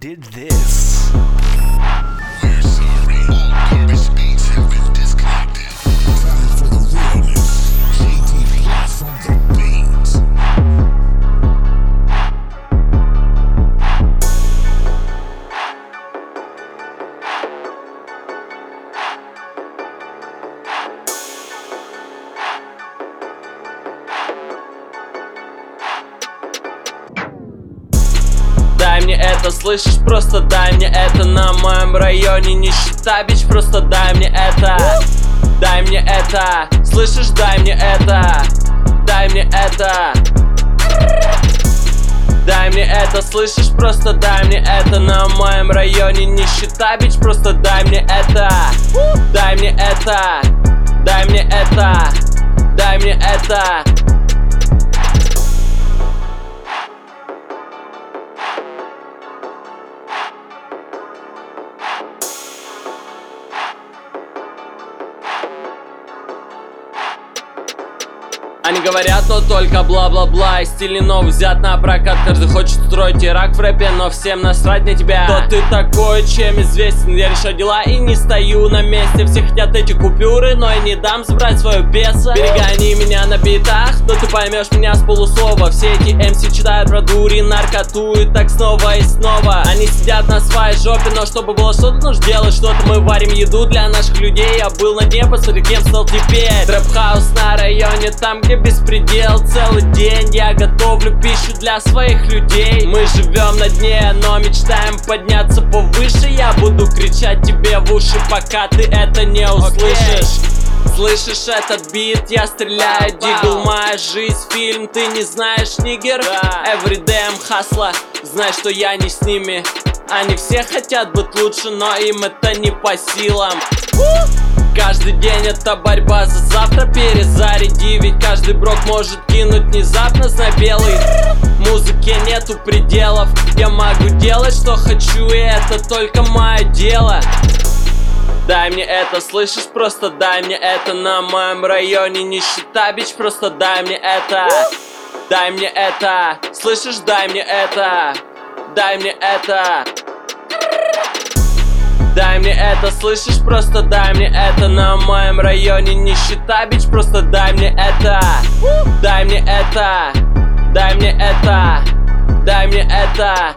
did this. Дай мне это, слышишь, просто дай мне это На моем районе нищета, бич, просто дай мне это Дай мне это, слышишь, дай мне это Дай мне это Дай мне это, слышишь, просто дай мне это На моем районе нищета, бич, просто дай мне это Дай мне это, дай мне это Дай мне это Они говорят, но только бла-бла-бла И стиль новый взят на прокат. Каждый хочет строить игрока в рэпе Но всем насрать на тебя. Кто ты такой, чем известен? Я решаю дела и не стою на месте. Все хотят эти купюры, но я не дам забрать свою песо. Перегони меня на битах Но ты поймешь меня с полуслова. Все эти MC читают про дури, наркоту И так снова и снова. Они сидят на своей жопе Но чтобы было что-то, нужно делать что-то. Мы варим еду для наших людей. Я был на дне, посмотри, кем стал теперь. Trap house на районе, там, где беспредел. Целый день я готовлю пищу для своих людей. Мы живем на дне, но мечтаем подняться повыше. Я буду кричать тебе в уши, пока ты это не услышишь. Слышишь этот бит, я стреляю, дигл, моя жизнь, фильм, ты не знаешь, нигер? Every damn хасла, знай, что я не с ними. Они все хотят быть лучше, но им это не по силам Каждый день это борьба за завтра. Перезаряди, ведь каждый брок может кинуть внезапно на белый. Музыке нету пределов Я могу делать, что хочу, и это только мое дело. Дай мне это, слышишь, просто дай мне это. На моем районе нищета, бич, просто дай мне это. Дай мне это, слышишь, дай мне это. Дай мне это Дай мне это, слышишь, просто дай мне это. На моем районе нищета, бич, просто дай мне это. Дай мне это, дай мне это, дай мне это